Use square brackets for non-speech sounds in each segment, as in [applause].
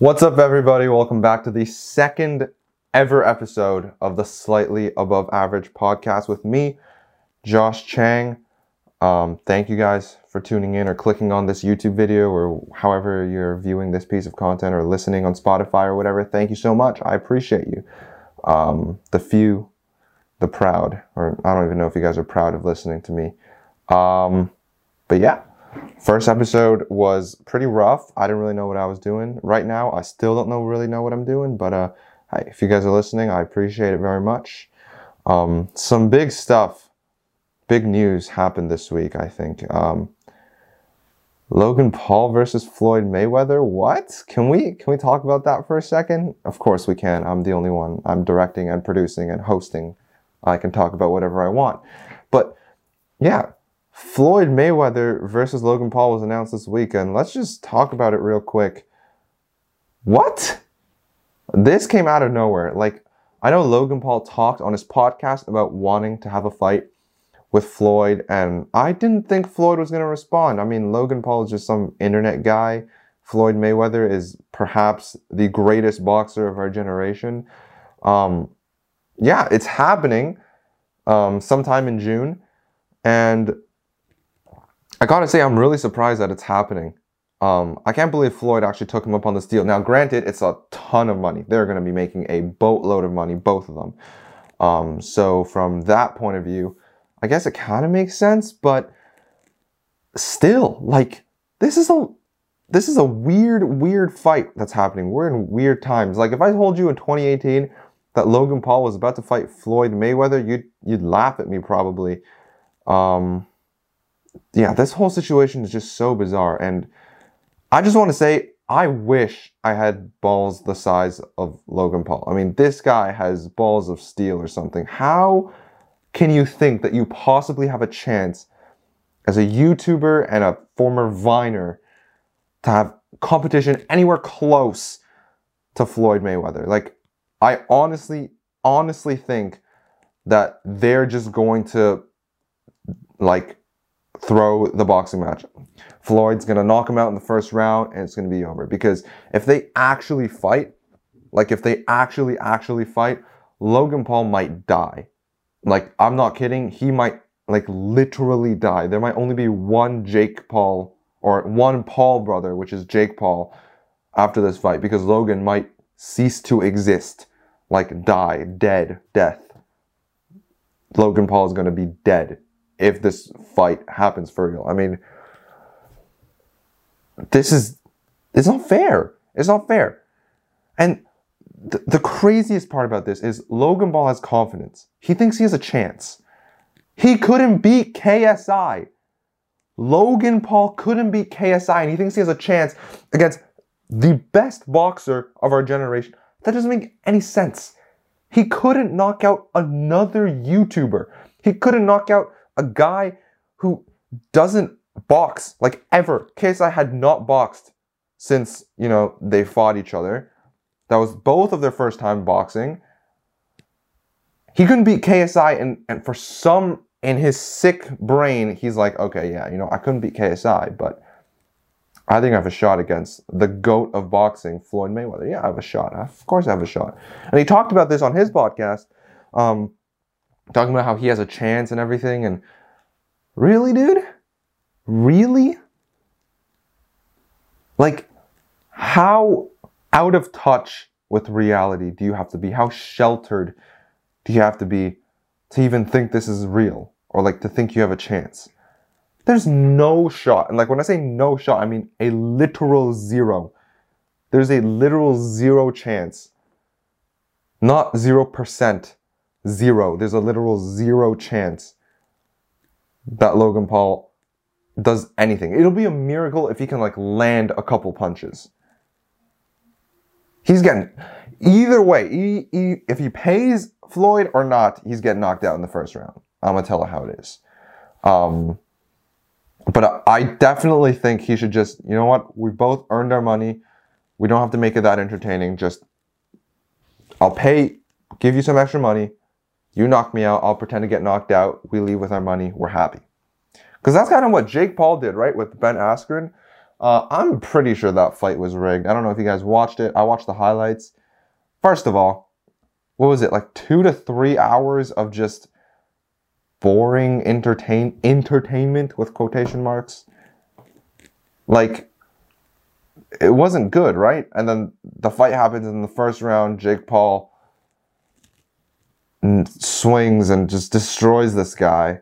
What's up, everybody? Welcome back to the second ever episode of the Slightly Above Average podcast with me, Josh Chang. Um, thank you guys for tuning in or clicking on this YouTube video or however you're viewing this piece of content or listening on Spotify or whatever. Thank you so much. I appreciate you. Um, the few, the proud, or I don't even know if you guys are proud of listening to me. Um, but yeah, First episode was pretty rough. I didn't really know what I was doing. Right now, I still don't know really know what I'm doing. But uh, if you guys are listening, I appreciate it very much. Um, some big stuff, big news happened this week. I think um, Logan Paul versus Floyd Mayweather. What? Can we can we talk about that for a second? Of course we can. I'm the only one. I'm directing and producing and hosting. I can talk about whatever I want. But yeah, Floyd Mayweather versus Logan Paul was announced this weekend. Let's just talk about it real quick. What? This came out of nowhere. Like, I know Logan Paul talked on his podcast about wanting to have a fight with Floyd, and I didn't think Floyd was going to respond. I mean, Logan Paul is just some internet guy. Floyd Mayweather is perhaps the greatest boxer of our generation. Um, yeah, it's happening um, sometime in June. And I gotta say, I'm really surprised that it's happening. Um, I can't believe Floyd actually took him up on this deal. Now, granted, it's a ton of money. They're going to be making a boatload of money, both of them. Um, so, from that point of view, I guess it kind of makes sense. But still, like this is a this is a weird, weird fight that's happening. We're in weird times. Like if I told you in 2018 that Logan Paul was about to fight Floyd Mayweather, you'd you'd laugh at me probably. Um, yeah, this whole situation is just so bizarre. And I just want to say, I wish I had balls the size of Logan Paul. I mean, this guy has balls of steel or something. How can you think that you possibly have a chance as a YouTuber and a former Viner to have competition anywhere close to Floyd Mayweather? Like, I honestly, honestly think that they're just going to, like, throw the boxing match. Floyd's gonna knock him out in the first round and it's gonna be over. Because if they actually fight, like if they actually, actually fight, Logan Paul might die. Like, I'm not kidding, he might like literally die. There might only be one Jake Paul or one Paul brother, which is Jake Paul, after this fight because Logan might cease to exist. Like, die, dead, death. Logan Paul is gonna be dead if this fight happens for real. I mean, this is it's not fair. It's not fair. And th- the craziest part about this is Logan Paul has confidence. He thinks he has a chance. He couldn't beat KSI. Logan Paul couldn't beat KSI, and he thinks he has a chance against the best boxer of our generation. That doesn't make any sense. He couldn't knock out another YouTuber. He couldn't knock out a guy who doesn't box like ever. KSI had not boxed since, you know, they fought each other. That was both of their first time boxing. He couldn't beat KSI and, and for some in his sick brain, he's like, okay, yeah, you know, I couldn't beat KSI, but I think I have a shot against the GOAT of boxing, Floyd Mayweather. Yeah, I have a shot. Of course I have a shot. And he talked about this on his podcast. Um, talking about how he has a chance and everything. And really, dude? Really? Like, how out of touch with reality do you have to be? How sheltered do you have to be to even think this is real or like to think you have a chance? There's no shot. And like when I say no shot, I mean a literal zero. There's a literal zero chance. Not 0% Zero. There's a literal zero chance that Logan Paul does anything. It'll be a miracle if he can like land a couple punches. He's getting either way. He, he, if he pays Floyd or not, he's getting knocked out in the first round. I'm gonna tell her how it is. Um, but I definitely think he should just, you know what? We both earned our money. We don't have to make it that entertaining. Just, I'll pay, give you some extra money. You knock me out, I'll pretend to get knocked out. We leave with our money. We're happy. Because that's kind of what Jake Paul did, right? With Ben Askren. Uh, I'm pretty sure that fight was rigged. I don't know if you guys watched it. I watched the highlights. First of all, what was it like two to three hours of just boring entertain entertainment with quotation marks? Like it wasn't good, right? And then the fight happens in the first round. Jake Paul swings and just destroys this guy.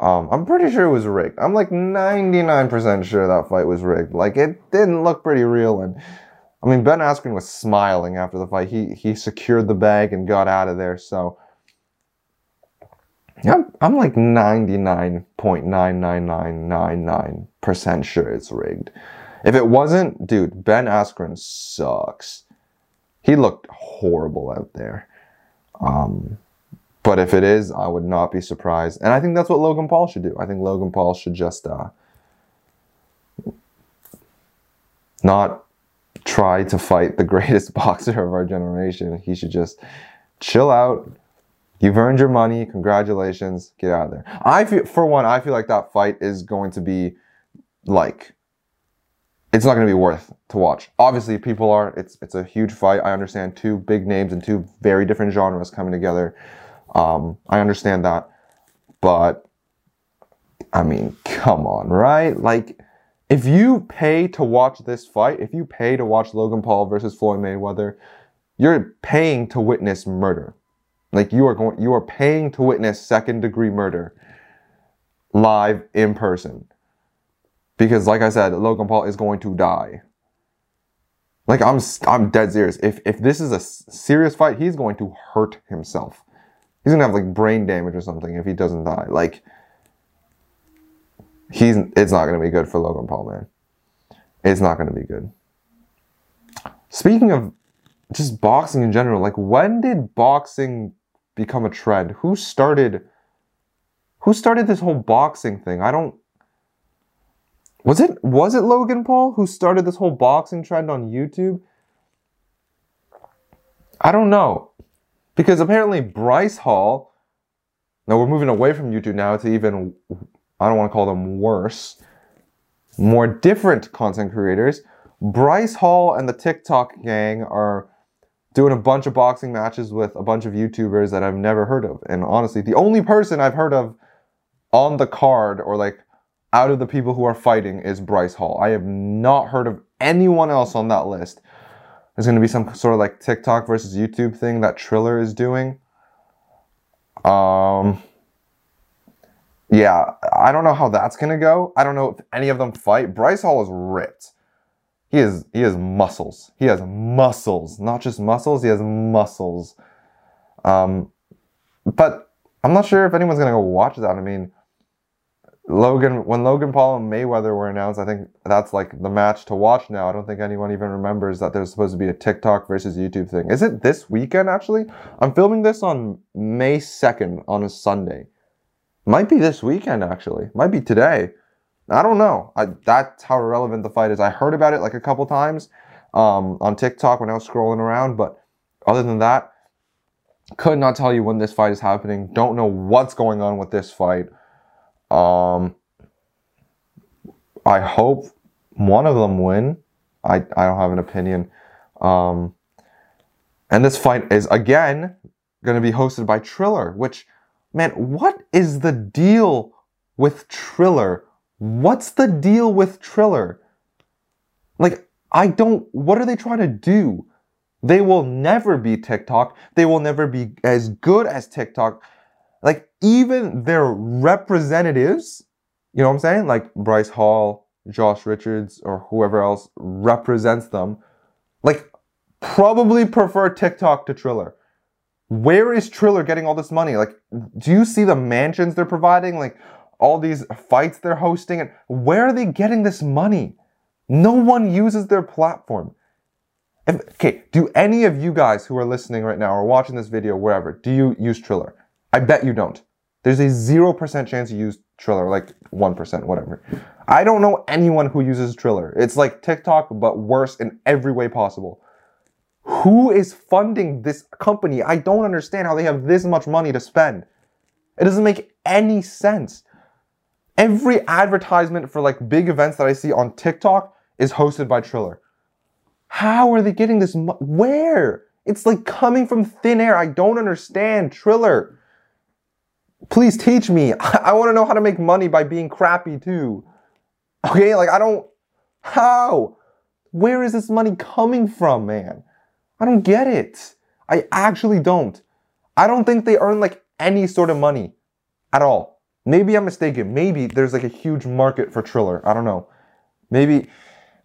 Um, I'm pretty sure it was rigged. I'm like 99% sure that fight was rigged. Like it didn't look pretty real. And I mean, Ben Askren was smiling after the fight. He he secured the bag and got out of there. So yeah, I'm like 99.99999% sure it's rigged. If it wasn't, dude, Ben Askren sucks. He looked horrible out there. Um, but if it is, I would not be surprised. And I think that's what Logan Paul should do. I think Logan Paul should just uh, not try to fight the [laughs] greatest boxer of our generation. He should just chill out. You've earned your money. Congratulations. Get out of there. I feel, for one, I feel like that fight is going to be like it's not going to be worth to watch. Obviously, people are. It's it's a huge fight. I understand two big names and two very different genres coming together. Um, I understand that, but I mean, come on, right? Like, if you pay to watch this fight, if you pay to watch Logan Paul versus Floyd Mayweather, you're paying to witness murder. Like you are going, you are paying to witness second degree murder live in person. Because, like I said, Logan Paul is going to die. Like I'm, I'm dead serious. If if this is a serious fight, he's going to hurt himself. He's gonna have like brain damage or something if he doesn't die. Like he's, it's not gonna be good for Logan Paul, man. It's not gonna be good. Speaking of just boxing in general, like when did boxing become a trend? Who started? Who started this whole boxing thing? I don't was it was it Logan Paul who started this whole boxing trend on YouTube? I don't know. Because apparently Bryce Hall now we're moving away from YouTube now to even I don't want to call them worse, more different content creators. Bryce Hall and the TikTok gang are doing a bunch of boxing matches with a bunch of YouTubers that I've never heard of. And honestly, the only person I've heard of on the card or like out of the people who are fighting is Bryce Hall. I have not heard of anyone else on that list. There's going to be some sort of like TikTok versus YouTube thing that Triller is doing. Um, yeah, I don't know how that's going to go. I don't know if any of them fight. Bryce Hall is ripped. He is he has muscles. He has muscles, not just muscles. He has muscles. Um, but I'm not sure if anyone's gonna go watch that. I mean, Logan, when Logan Paul and Mayweather were announced, I think that's like the match to watch now. I don't think anyone even remembers that there's supposed to be a TikTok versus YouTube thing. Is it this weekend actually? I'm filming this on May 2nd on a Sunday. Might be this weekend actually. Might be today. I don't know. I, that's how irrelevant the fight is. I heard about it like a couple times um, on TikTok when I was scrolling around, but other than that, could not tell you when this fight is happening. Don't know what's going on with this fight. Um, I hope one of them win. I, I don't have an opinion. Um, and this fight is again going to be hosted by Triller, which, man, what is the deal with Triller? What's the deal with Triller? Like, I don't, what are they trying to do? They will never be TikTok. They will never be as good as TikTok even their representatives, you know what I'm saying? Like Bryce Hall, Josh Richards, or whoever else represents them, like probably prefer TikTok to Triller. Where is Triller getting all this money? Like, do you see the mansions they're providing? Like all these fights they're hosting and where are they getting this money? No one uses their platform. If, okay, do any of you guys who are listening right now or watching this video, wherever, do you use Triller? I bet you don't. There's a 0% chance you use Triller, like 1%, whatever. I don't know anyone who uses Triller. It's like TikTok, but worse in every way possible. Who is funding this company? I don't understand how they have this much money to spend. It doesn't make any sense. Every advertisement for like big events that I see on TikTok is hosted by Triller. How are they getting this? Mo- Where? It's like coming from thin air. I don't understand. Triller. Please teach me. [laughs] I, want to know how to make money by being crappy too. Okay, like I don't. How? Where is this money coming from, man? I don't get it. I actually don't. I don't think they earn like any sort of money at all. Maybe I'm mistaken. Maybe there's like a huge market for Triller. I don't know. Maybe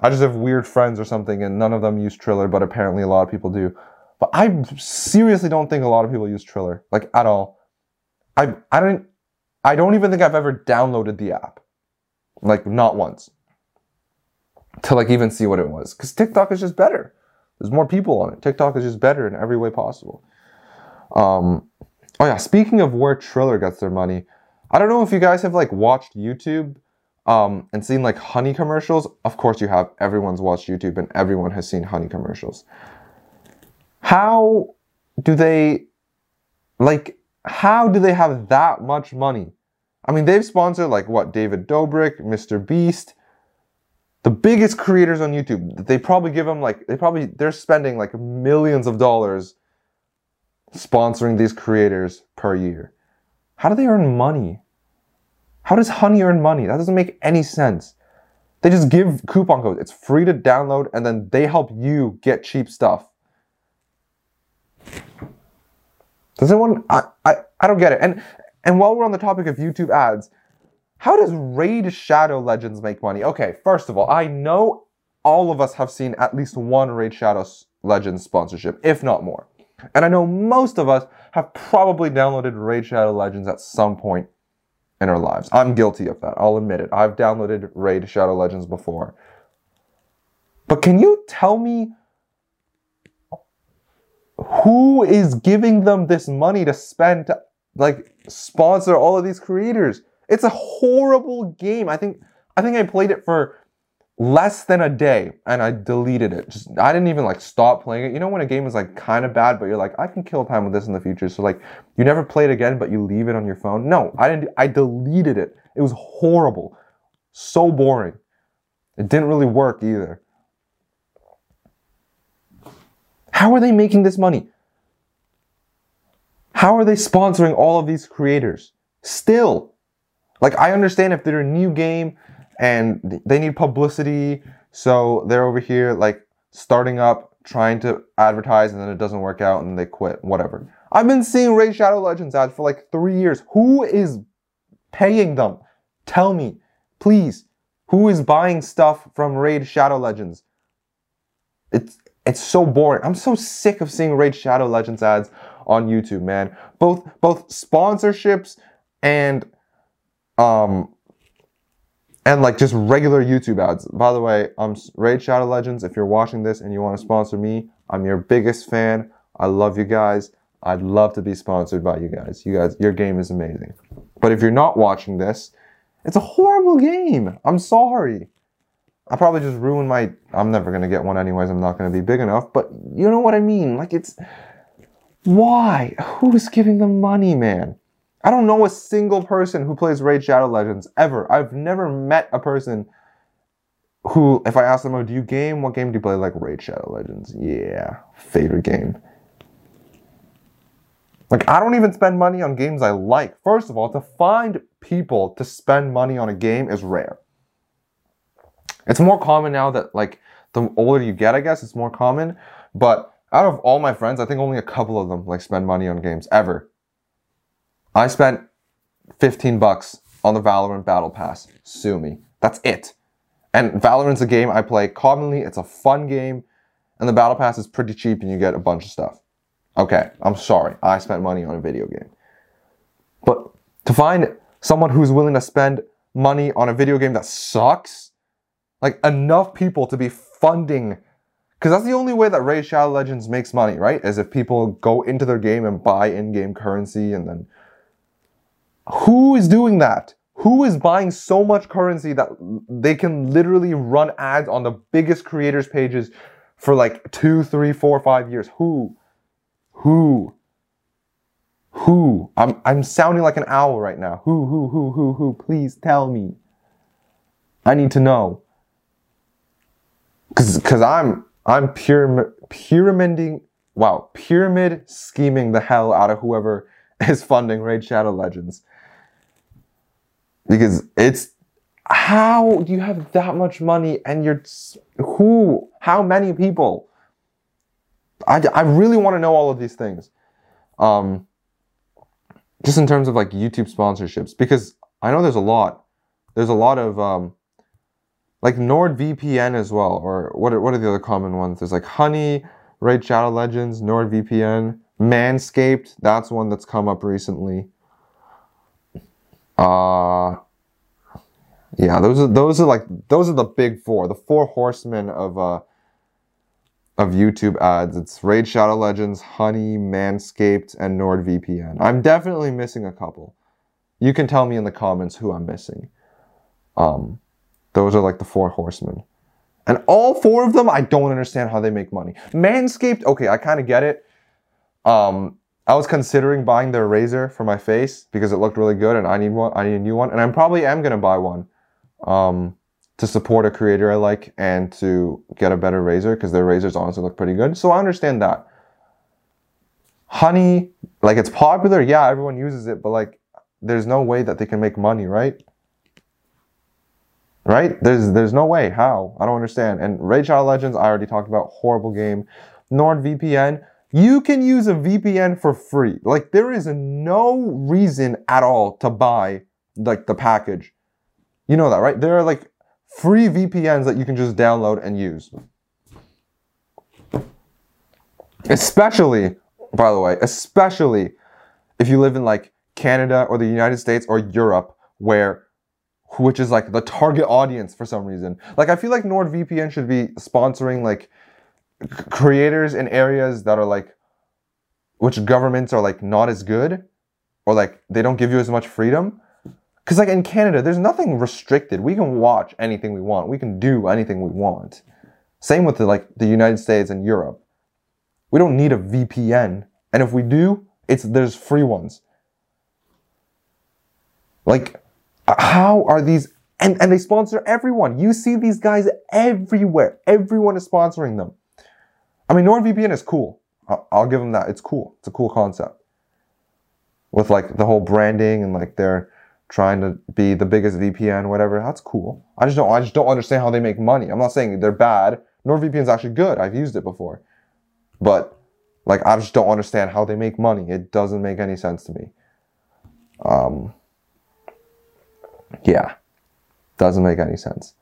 I just have weird friends or something and none of them use Triller, but apparently a lot of people do. But I seriously don't think a lot of people use Triller, like at all. I I don't I don't even think I've ever downloaded the app. Like not once. To like even see what it was. Because TikTok is just better. There's more people on it. TikTok is just better in every way possible. Um oh yeah, speaking of where Triller gets their money, I don't know if you guys have like watched YouTube um, and seen like honey commercials. Of course, you have. Everyone's watched YouTube and everyone has seen honey commercials. How do they, like, how do they have that much money? I mean, they've sponsored like what David Dobrik, Mr. Beast, the biggest creators on YouTube. They probably give them like they probably they're spending like millions of dollars sponsoring these creators per year. How do they earn money? How does Honey earn money? That doesn't make any sense. They just give coupon codes. It's free to download and then they help you get cheap stuff. Does anyone I, I, I don't get it. And and while we're on the topic of YouTube ads, how does Raid Shadow Legends make money? Okay, first of all, I know all of us have seen at least one Raid Shadow Legends sponsorship, if not more. And I know most of us have probably downloaded Raid Shadow Legends at some point in our lives. I'm guilty of that. I'll admit it. I've downloaded Raid Shadow Legends before. But can you tell me who is giving them this money to spend to like sponsor all of these creators? It's a horrible game. I think I think I played it for less than a day and I deleted it. Just I didn't even like stop playing it. You know when a game is like kind of bad, but you're like, I can kill time with this in the future. So like you never play it again, but you leave it on your phone. No, I didn't. I deleted it. It was horrible, so boring. It didn't really work either. How are they making this money? How are they sponsoring all of these creators? Still, like I understand if they're a new game and they need publicity. So they're over here like starting up, trying to advertise, and then it doesn't work out and they quit, whatever. I've been seeing Raid Shadow Legends ads for like three years. Who is paying them? Tell me, please. Who is buying stuff from Raid Shadow Legends? It's it's so boring. I'm so sick of seeing Raid Shadow Legends ads on YouTube, man. Both both sponsorships and um and like just regular YouTube ads. By the way, I'm Raid Shadow Legends. If you're watching this and you want to sponsor me, I'm your biggest fan. I love you guys. I'd love to be sponsored by you guys. You guys, your game is amazing. But if you're not watching this, it's a horrible game. I'm sorry. I probably just ruined my. I'm never gonna get one anyways. I'm not gonna be big enough. But you know what I mean? Like it's. Why? Who's giving them money, man? I don't know a single person who plays Raid Shadow Legends ever. I've never met a person who, if I ask them, oh, do you game? What game do you play? Like Raid Shadow Legends. Yeah, favorite game. Like, I don't even spend money on games I like. First of all, to find people to spend money on a game is rare. It's more common now that, like, the older you get, I guess, it's more common. But out of all my friends, I think only a couple of them, like, spend money on games ever. I spent 15 bucks on the Valorant Battle Pass. Sue me. That's it. And Valorant's a game I play commonly. It's a fun game. And the Battle Pass is pretty cheap and you get a bunch of stuff. Okay, I'm sorry. I spent money on a video game. But to find someone who's willing to spend money on a video game that sucks, like enough people to be funding because that's the only way that Raid Shadow Legends makes money, right? Is if people go into their game and buy in-game currency and then who is doing that? Who is buying so much currency that they can literally run ads on the biggest creators pages for like two, three, four, five years? Who? Who? Who? I'm I'm sounding like an owl right now. Who, who, who, who, who? Please tell me. I need to know. Cause, cause I'm, I'm pyramid, pyramiding, wow, pyramid scheming the hell out of whoever [laughs] is funding Raid Shadow Legends. Because it's, how do you have that much money and you're, who, how many people? I, I really want to know all of these things. Um, just in terms of like YouTube sponsorships, because I know there's a lot. There's a lot of um, like NordVPN as well, or what are, what are the other common ones? There's like Honey, Raid Shadow Legends, NordVPN, Manscaped. That's one that's come up recently. Uh yeah, those are those are like those are the big four, the four horsemen of uh of YouTube ads. It's Raid Shadow Legends, Honey, Manscaped, and NordVPN. I'm definitely missing a couple. You can tell me in the comments who I'm missing. Um, those are like the four horsemen. And all four of them, I don't understand how they make money. Manscaped, okay, I kind of get it. Um, I was considering buying their razor for my face because it looked really good and I need one. I need a new one, and I probably am gonna buy one. Um, to support a creator I like and to get a better razor because their razors honestly look pretty good. So I understand that. Honey, like it's popular, yeah, everyone uses it, but like there's no way that they can make money, right? Right? There's there's no way. How? I don't understand. And Raid Shadow Legends, I already talked about, horrible game. NordVPN, you can use a VPN for free. Like there is no reason at all to buy like the package. You know that, right? There are like free VPNs that you can just download and use. Especially, by the way, especially if you live in like Canada or the United States or Europe, where which is like the target audience for some reason. Like I feel like NordVPN should be sponsoring like creators in areas that are like which governments are like not as good or like they don't give you as much freedom because like in Canada, there's nothing restricted. We can watch anything we want. We can do anything we want. Same with the, like the United States and Europe. We don't need a VPN. And if we do, it's there's free ones. Like, how are these? And, and they sponsor everyone. You see these guys everywhere. Everyone is sponsoring them. I mean, NordVPN is cool. I'll, I'll give them that. It's cool. It's a cool concept. With like the whole branding and like they're trying to be the biggest VPN, whatever. That's cool. I just don't I just don't understand how they make money. I'm not saying they're bad. NordVPN is actually good. I've used it before. But like I just don't understand how they make money. It doesn't make any sense to me. Um yeah. Doesn't make any sense.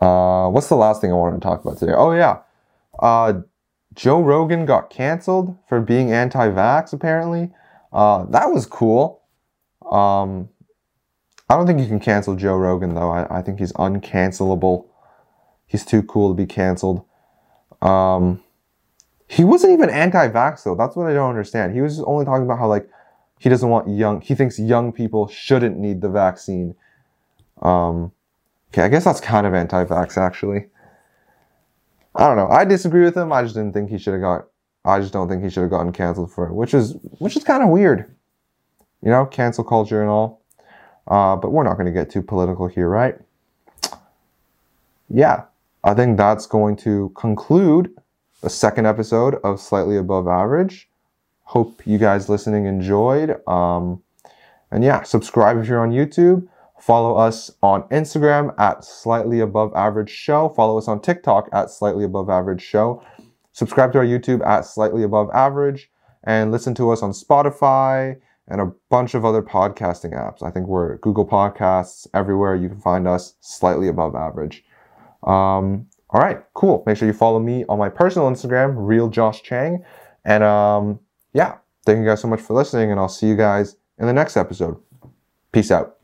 Uh what's the last thing I wanted to talk about today? Oh yeah. Uh Joe Rogan got canceled for being anti-vax apparently. Uh that was cool. Um I don't think you can cancel Joe Rogan though. I, I think he's uncancelable. He's too cool to be canceled. Um, he wasn't even anti-vax though. That's what I don't understand. He was only talking about how like he doesn't want young. He thinks young people shouldn't need the vaccine. Um, okay, I guess that's kind of anti-vax actually. I don't know. I disagree with him. I just didn't think he should have got. I just don't think he should have gotten canceled for it, which is which is kind of weird. You know, cancel culture and all. Uh, but we're not going to get too political here, right? Yeah, I think that's going to conclude the second episode of Slightly Above Average. Hope you guys listening enjoyed. Um, and yeah, subscribe if you're on YouTube. Follow us on Instagram at Slightly Above Average Show. Follow us on TikTok at Slightly Above Average Show. Subscribe to our YouTube at Slightly Above Average. And listen to us on Spotify, and a bunch of other podcasting apps. I think we're Google Podcasts, everywhere you can find us slightly above average. Um, all right, cool. Make sure you follow me on my personal Instagram, real Josh Chang. And um, yeah, thank you guys so much for listening, and I'll see you guys in the next episode. Peace out.